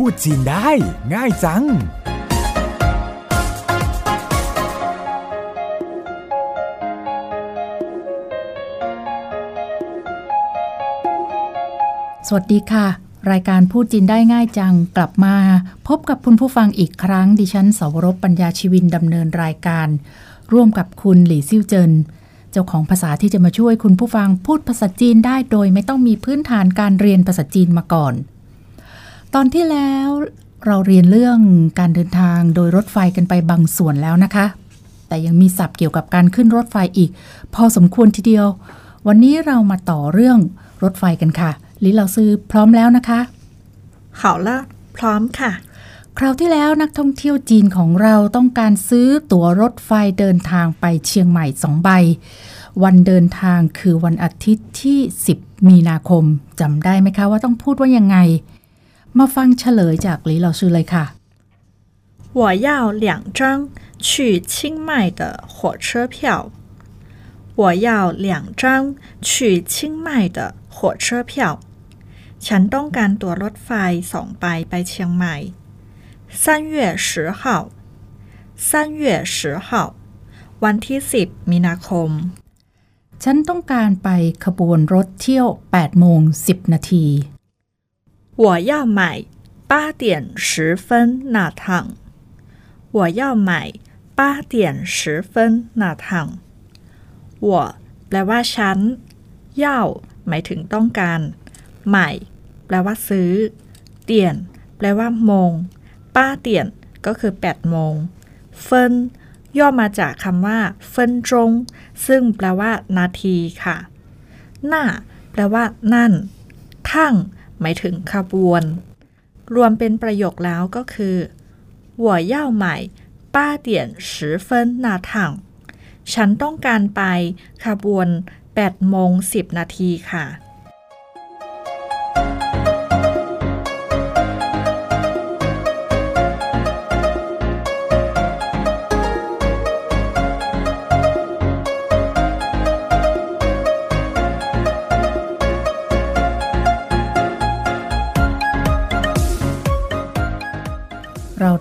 พูดจีนได้ ง่ายจัง สวัสดีค่ะ รายการพูดจีนได้ง่ายจังกลับมา พบกับคุณผู้ฟังอีกครั้ง ดิฉันสวรบปัญญาชีวินดำเนินรายการ ร่วมกับคุณหลี่ซิ่วเจินเจ้าของภาษาที่จะมาช่วยคุณผู้ฟังพูดภาษาจีนได้โดยไม่ต้องมีพื้นฐานการเรียนภาษาจีนมาก่อน ตอนที่แล้วเราเรียนเรื่องการเดินทางโดยรถไฟกันไปบางส่วนแล้วนะคะ แต่ยังมีศัพท์เกี่ยวกับการขึ้นรถไฟอีก พอสมควรทีเดียว วันนี้เรามาต่อเรื่องรถไฟกันค่ะ ลิเราซื้อพร้อมแล้วนะคะ好了พร้อมค่ะ คราวที่แล้วนักท่องเที่ยวจีนของเราต้องการซื้อตั๋วรถไฟเดินทางไปเชียงใหม่สองใบ วันเดินทางคือวันอาทิตย์ที่ 10 มีนาคมจำได้ไหมคะว่าต้องพูดว่ายังไง มาฟังเฉลยจากลิเราซื้อเลยค่ะ 我要两张去清迈的火车票。我要两张去清迈的火车票。ฉันต้องการตั๋วรถไฟสองใบไปเชียงใหม่三月十号三月十号วันที่ 10 มีนาคม ฉันต้องการไปขบวนรถเที่ยว8โมง10 นาที 我要买八点十分那趟。我要买八点十分那趟。我แปลว่าฉันเย่าหมายถึงต้องการ ใหม่ แปลว่าซื้อ เตียน แปลว่าโมง ป้าเตียน ก็คือ 8 โมง เฟินย่อมาจากคำว่า เฟินจง ซึ่งแปลว่า นาทีค่ะ หน้า แปลว่า นั่น ทั่ง หมายถึงขบวน รวมเป็นประโยคแล้วก็คือ我要买八点十分那趟ฉันต้องการไปขบวน8โมง10 นาทีค่ะ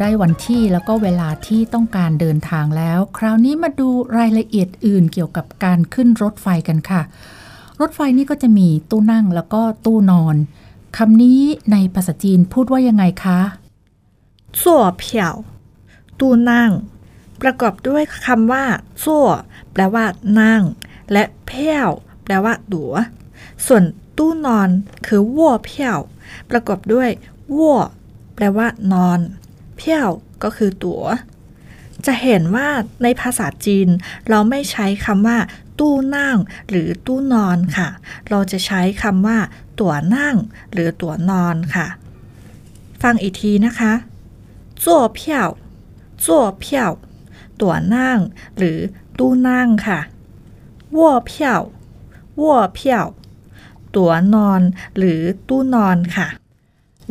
ได้วันที่แล้วก็เวลาที่ต้องการเดินทางแล้ว คราวนี้มาดูรายละเอียดอื่นเกี่ยวกับการขึ้นรถไฟกันค่ะ รถไฟนี่ก็จะมีตู้นั่งแล้วก็ตู้นอนคำนี้ในภาษาจีนพูดว่ายังไงคะจั่วเพียวตู้นั่ง ประกอบด้วยคำว่าจั่วแปลว่านั่ง และเพียวแปลว่าตั๋วส่วนตู้นอนคือวัวเพียวประกอบด้วยวัวแปลว่านอน เพียวก็คือตั๋ว จะเห็นว่าในภาษาจีน เราไม่ใช้คำว่า ตู้นั่ง หรือตู้นอนค่ะ เราจะใช้คำว่า ตั๋วนั่ง หรือตั๋วนอนค่ะ ฟังอีกทีนะคะจั่วเพียวจั่วเพียวตั๋วนั่ง หรือตู้นั่งค่ะวัวเพียววัวเพียวตั๋วนอน หรือตู้นอนค่ะ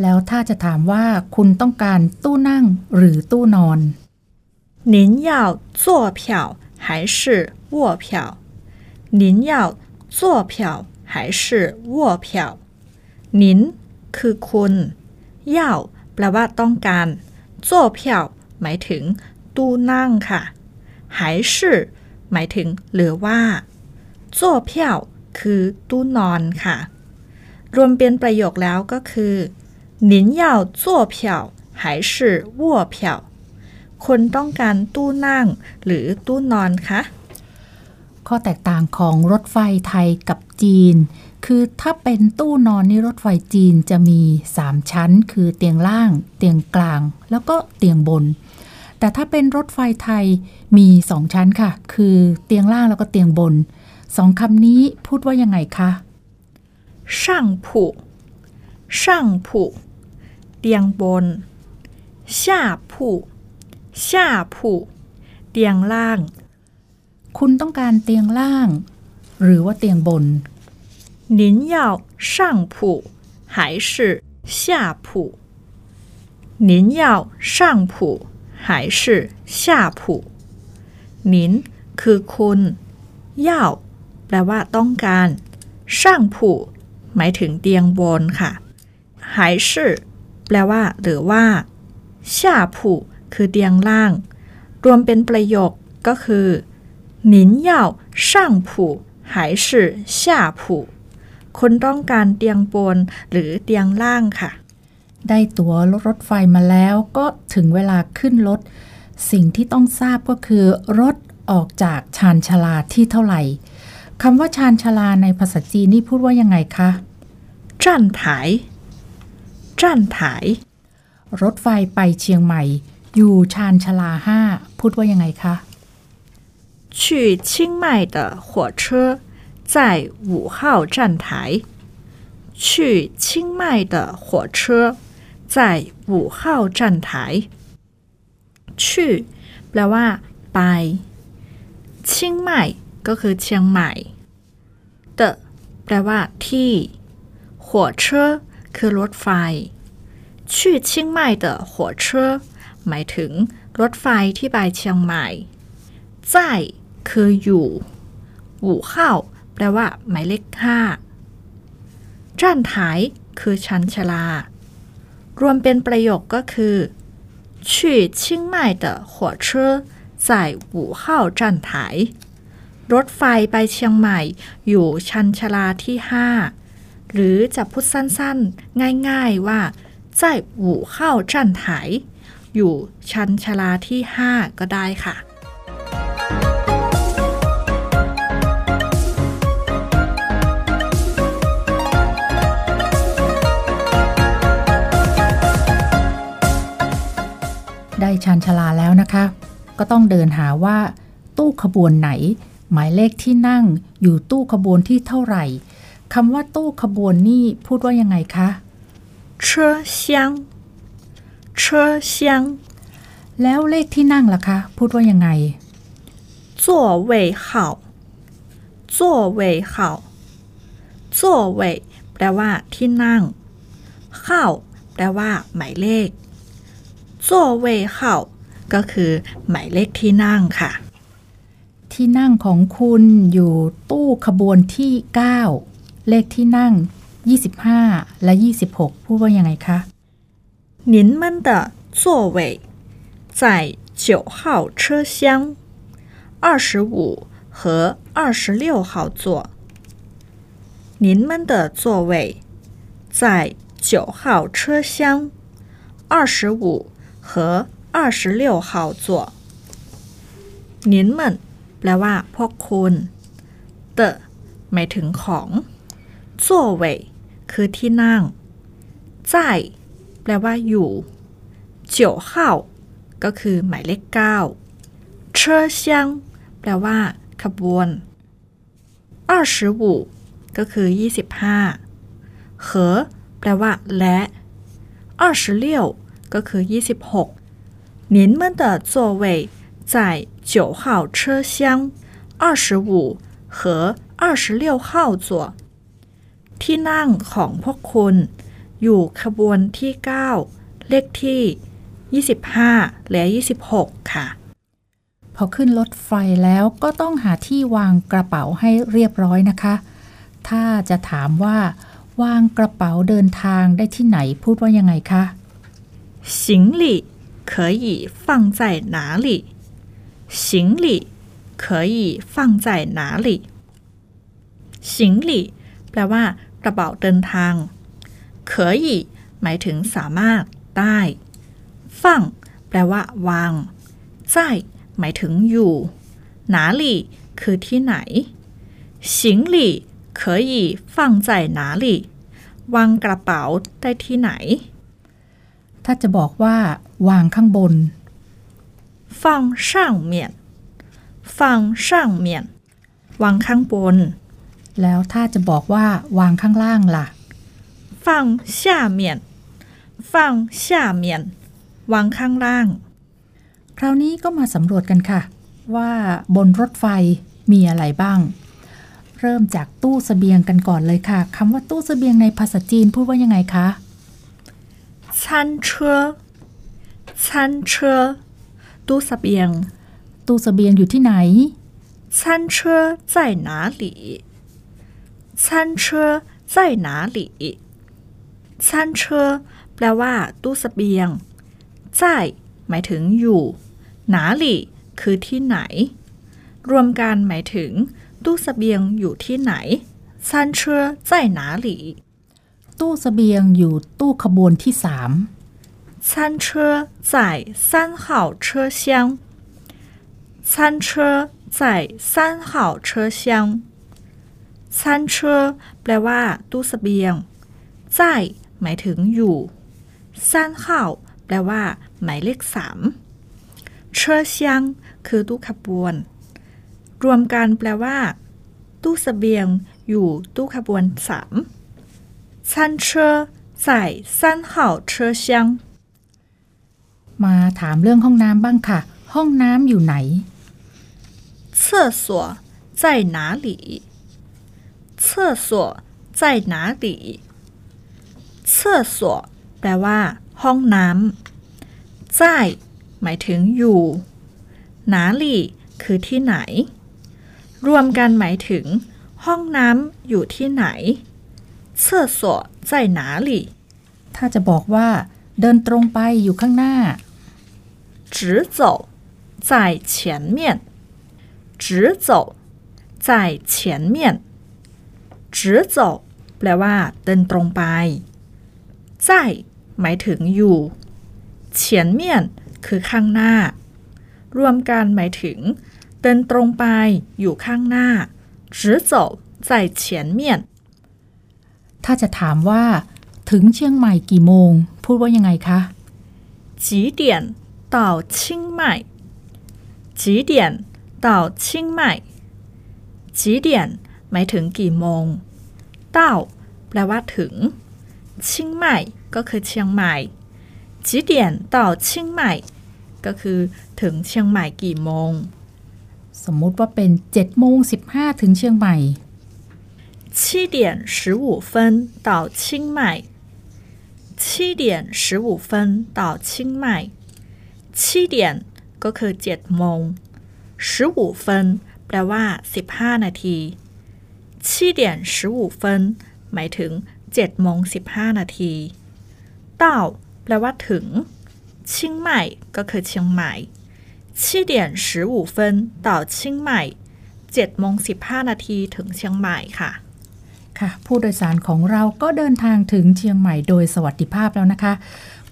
แล้วถ้าจะถามว่าคุณต้องการตู้นั่งหรือตู้นอน 您要坐票还是卧票？您要坐票还是卧票？您คือคุณ要แปลว่าต้องการ坐票หมายถึง ตู้นั่งค่ะ还是หมายถึง หรือว่า坐票คือตู้นอนค่ะ รวมเป็นประโยคแล้วก็คือ 您要坐票还是卧票คุณต้องการตู้นั่ง หรือตู้นอนคะ ข้อแตกต่างของรถไฟไทยกับจีน คือถ้าเป็นตู้นอนนี่รถไฟจีนจะมี 3 ชั้น คือเตียงล่าง เตียงกลาง แล้วก็เตียงบน แต่ถ้าเป็นรถไฟไทยมี 2 ชั้นค่ะ คือเตียงล่างแล้วก็เตียงบน สองคำนี้พูดว่ายังไงคะ 上铺上铺 เตียงบน下铺下铺เตียงล่าง คุณต้องการเตียงล่าง หรือว่าเตียงบน 您要上铺还是下铺？您要上铺还是下铺？您คือคุณ要แปลว่าต้องการ ช่างผูหมายถึงเตียงบนค่ะหาย是 แปลว่า หรือว่า下铺คือเตียงล่าง รวมเป็นประโยคก็คือ您要上铺还是下铺คุณต้องการเตียงบนหรือเตียงล่างค่ะ ได้ตั๋วรถไฟมาแล้วก็ถึงเวลาขึ้นรถ สิ่งที่ต้องทราบก็คือ รถออกจากชานชาลาที่เท่าไหร่คำว่าชานชาลาในภาษาจีนนี่พูดว่ายังไงคะ 站台站台 รถไฟไปเชียงใหม่ อยู่ชานชาลาห้าพูดว่ายังไงคะ 去清迈的火车在五号站台。去清迈的火车在五号站台。去แปลว่า ไปเชียงใหม่ก็คือเชียงใหม่的แปลว่า ที่火车 คือรถไฟ去清迈的火车หมายถึง รถไฟที่ไปเชียงใหม่在คืออยู่หูเข้าแปลว่า หมายเลขห้าจ้านถายคือชันชลา รวมเป็นประโยคก็คือ去清迈的火车在五号站台รถไฟไปเชียงใหม่ อยู่ชันชลาที่ห้า หรือจะพูดสั้นๆ ง่ายๆว่า在五号站台อยู่ชันชลาที่ห้าก็ได้ค่ะ ได้ชานชาลาแล้วนะคะ ก็ต้องเดินหาว่า ตู้ขบวนไหน หมายเลขที่นั่งอยู่ตู้ขบวนที่เท่าไหร่ คำว่าตู้ขบวนนี่พูดว่ายังไงคะเชอชังเชอชัแล้วเลขที่นั่งล่ะคะ พูดว่ายังไงจั่วเว่ยเข่าจั่วเว่ยเข่าจั่วเว่ยแปลว่าที่นั่ง เข้า แปลว่า หมายเลขจั่วเว่ยเข่าก็คือ หมายเลขที่นั่งค่ะ ที่นั่งของคุณอยู่ตู้ขบวนที่ 9 เลขที่นั่ง 25 และ 26 พูดว่ายังไงคะ 您们的座位在九号车厢二十五和二十六号座。您们的座位在九号车厢二十五和二十六号座。您们แปลว่า พวกคุณ的หมายถึงของ 座位คือที่นั่ง在แปลว่า อยู่九号ก็คือ หมายเลขเก้า车厢แปลว่า ขบวน二十五ก็คือ 25和แปลว่า และ二十六ก็คือ 26您们的座位在九号车厢二十五和二十六号座 ที่นั่งของพวกคุณ อยู่ขบวนที่ 9 เลขที่ 25 และ 26 ค่ะ พอขึ้นรถไฟแล้วก็ต้องหาที่วางกระเป๋าให้เรียบร้อยนะคะ ถ้าจะถามว่า วางกระเป๋าเดินทางได้ที่ไหนพูดว่ายังไงคะ 行李可以放在哪里行李可以放在哪里行李 แปลว่า กระเป๋าเดินทาง可以หมายถึงสามารถได้ฟังแปลว่า วาง在หมายถึงอยู่哪里คือที่ไหน行李可以放在哪里วางกระเป๋าได้ที่ไหน ถ้าจะบอกว่า วางข้างบน 放上面放上面วางข้างบน แล้วถ้าจะบอกว่า วางข้างล่างล่ะ 放下面放下面วางข้างล่าง คราวนี้ก็มาสำรวจกันค่ะ ว่าบนรถไฟมีอะไรบ้าง เริ่มจากตู้เสบียงกันก่อนเลยค่ะคำว่าตู้เสบียงในภาษาจีนพูดว่ายังไงคะ 餐车餐车ตู้เสบียง ตู้เสบียงอยู่ที่ไหน 餐车在哪里 餐车在哪里餐车 แปลว่า ตู้เสบียง在หมายถึงอยู่หนาหลี่คือที่ไหน รวมกันหมายถึง ตู้เสบียงอยู่ที่ไหน餐车在哪里 ตู้เสบียงอยู่ตู้ขบวนที่สาม 餐车在三号车厢餐车在三号车厢 餐车แปลว่า ตู้เสบียง在หมายถึงอยู่三号แปลว่า หมายเลขสามเชอเซียงคือตู้ขบวน รวมกันแปลว่า ตู้เสบียงอยู่ตู้ขบวนสาม餐车在三号车厢 มาถามเรื่องห้องน้ำบ้างค่ะ ห้องน้ำอยู่ไหน 厕所在哪里 厕所在哪里厕所แปลว่า ห้องน้ำ在หมายถึงอยู่หนาหลี่คือที่ไหน รวมกันหมายถึง ห้องน้ำอยู่ที่ไหน厕所在哪里 ถ้าจะบอกว่า เดินตรงไปอยู่ข้างหน้า 直走在前面直走在前面 直走แปลว่า เดินตรงไป在หมายถึงอยู่เฉียนเมียนคือข้างหน้า รวมกันหมายถึง เดินตรงไปอยู่ข้างหน้า直走在前面 ถ้าจะถามว่า ถึงเชียงใหม่กี่โมง พูดว่ายังไงคะ 几点到清迈几点到清迈几点 หมายถึงกี่โมง到แปลว่าถึง清迈ก็คือเชียงใหม่几点到清迈ก็คือถึงเชียงใหม่กี่โมง สมมุติว่าเป็น7โมง15 ถึงเชียงใหม่ 七点十五分到清迈。七点十五分到清迈。七点ก็คือเจ็ดโมง十五分แปลว่าสิบ ชีเดียนสิวูเนหมายถึง7โมง15 นาที到 แปลว่าถึง 清迈 ก็คือเชียงใหม่ 七点十五分到清迈 7โมง15 นาทีถึงเชียงใหม่ค่ะค่ะ ผู้โดยสารของเราก็เดินทางถึงเชียงใหม่โดยสวัสดิภาพแล้วนะคะ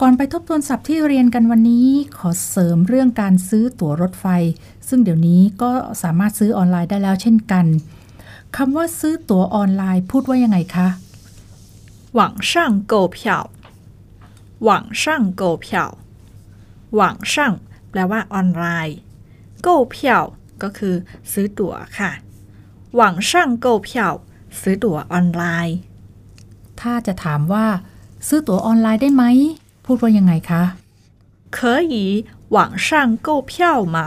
ก่อนไปทบทวนศัพท์ที่เรียนกันวันนี้ ขอเสริมเรื่องการซื้อตั๋วรถไฟ ซึ่งเดี๋ยวนี้ก็สามารถซื้อออนไลน์ได้แล้วเช่นกัน คำว่าซื้อตั๋วออนไลน์พูดว่ายังไงคะ 网上购票网上购票网上แปลว่าออนไลน์购票ก็คือ ซื้อตั๋วค่ะ网上购票ซื้อตั๋วออนไลน์ ถ้าจะถามว่า ซื้อตั๋วออนไลน์ได้ไหม พูดว่ายังไงคะ 可以网上购票吗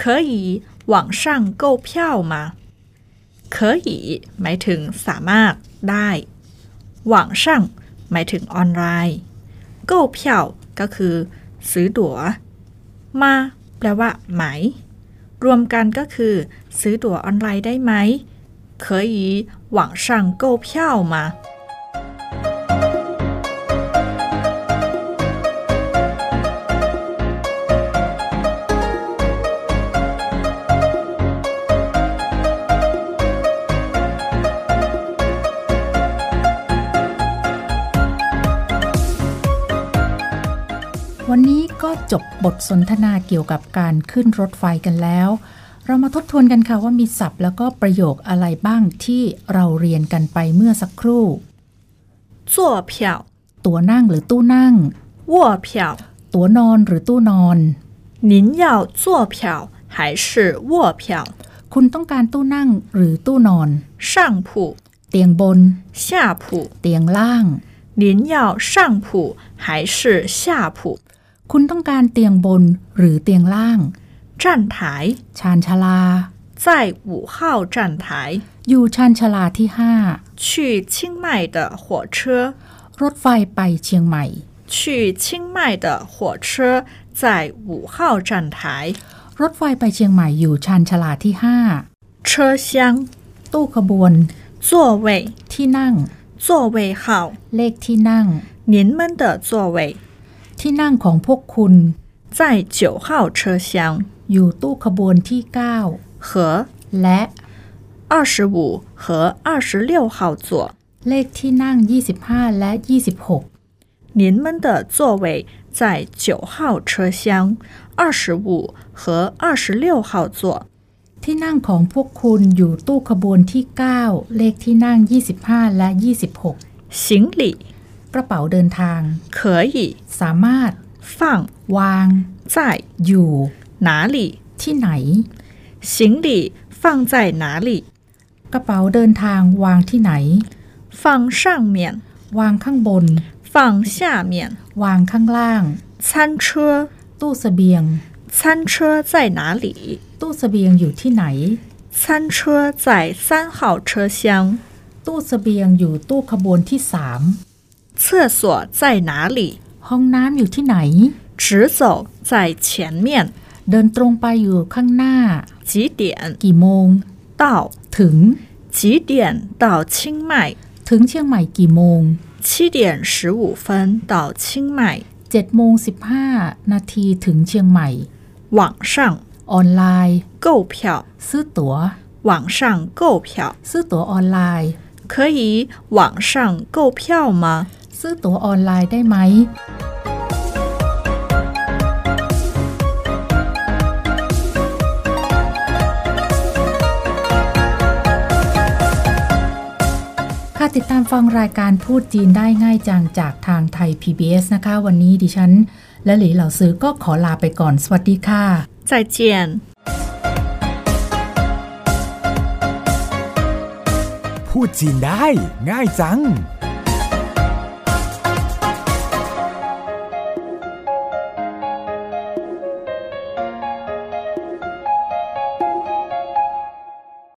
可以网上购票吗 เคยหมายถึงสามารถได้หวังช่างหมายถึงออนไลน์โก้เพียวก็คือซื้อตั๋ว มาแปลว่าหมายรวมกันก็คือ ซื้อตั๋วออนไลน์ได้ไหมเคยหวังช่างโก้เพียวมา นนี้ก็จบบทสนทนาเกี่ยวกับการขึ้นรถไฟกันแล้ว เรามาทบทวนกันค่ะว่ามีศัพท์แล้วก็ประโยคอะไรบ้างที่เราเรียนกันไปเมื่อสักครู่ 坐票、 ตั๋วนั่งหรือตู้นั่ง 卧票， ตั๋วนอนหรือตู้นอน 您要坐票还是卧票？ คุณต้องการตู้นั่งหรือตู้นอน 上铺、 เตียงบน 下铺， เตียงล่าง 您要上铺还是下铺？ คุณต้องการเตียงบนหรือเตียงล่าง 站台 ชานชาลา 在五号站台， อยู่ชานชาลาที่ 去清迈的火车， 5 รถไฟไปเชียงใหม่ 去清迈的火车在五号站台， รถไฟไปเชียงใหม่อยู่ชานชาลาที่ 车厢、 5 ตู้ขบวน 座位、 ที่นั่ง 座位号， เลขที่นั่ง 您 您们的座位 ที่นั่งของพวกคุณ 在九号车厢 อยู่ตู้ขบวนที่ 和 9 และ 二十五和二十六号座。 เลขที่นั่ง 25 และ 26您们的座位在九号车厢二十五和二十六号座。 ที่นั่งของพวกคุณอยู่ตู้ขบวนที่ 9 เลขที่นั่ง 25 และ 26行李 กระเป๋าเดินทาง 可以 สามารถ 放 วาง 在 อยู่ 哪里？ ที่ไหน 行李放在哪里？ กระเป๋าเดินทางวางที่ไหน 放上面， วางข้างบน 放下面。 วางข้างล่าง 餐车， ตู้เสบียง 餐车在哪里？ ตู้เสบียงอยู่ที่ไหน 餐车在三号车厢。 ตู้เสบียงอยู่ตู้ขบวนที่สาม 厕所在哪里？ ห้องน้ำอยู่ที่ไหน 直走在前面。 เดินตรงไปอยู่ข้างหน้า 几点 กี่โมง 到？ ถึง 几点到清迈？ ถึงเชียงใหม่กี่โมง 七点十五分到清迈。 7โมง15 นาทีถึงเชียงใหม่ 网上 ออนไลน์ 购票， ซื้อตั๋ว 网上购票 ซื้อตั๋วออนไลน์ 可以网上购票吗？ ซื้อตั๋วออนไลน์ได้ไหมค่ะติดตามฟังรายการพูดจีนได้ง่ายจังจากทางไทย PBS นะคะ วันนี้ดิฉัน และหลีเหล่าซื้อก็ขอลาไปก่อน สวัสดีค่ะ再见。พูดจีนได้ง่ายจัง